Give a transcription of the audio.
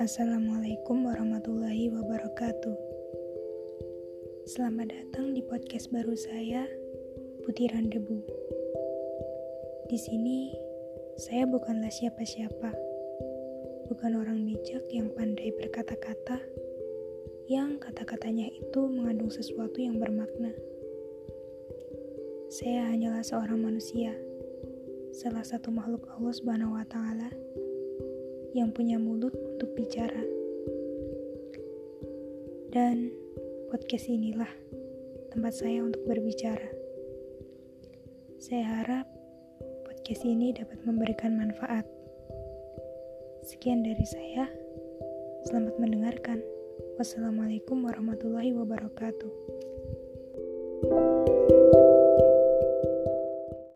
Assalamualaikum warahmatullahi wabarakatuh. Selamat datang di podcast baru saya, Butiran Debu. Di sini, saya bukanlah siapa-siapa. Bukan orang bijak yang pandai berkata-kata, yang kata-katanya itu mengandung sesuatu yang bermakna. Saya hanyalah seorang manusia, salah satu makhluk Allah Subhanahu wa taala yang punya mulut untuk bicara. Dan podcast inilah tempat saya untuk berbicara. Saya harap podcast ini dapat memberikan manfaat. Sekian dari saya. Selamat mendengarkan. Wassalamualaikum warahmatullahi wabarakatuh.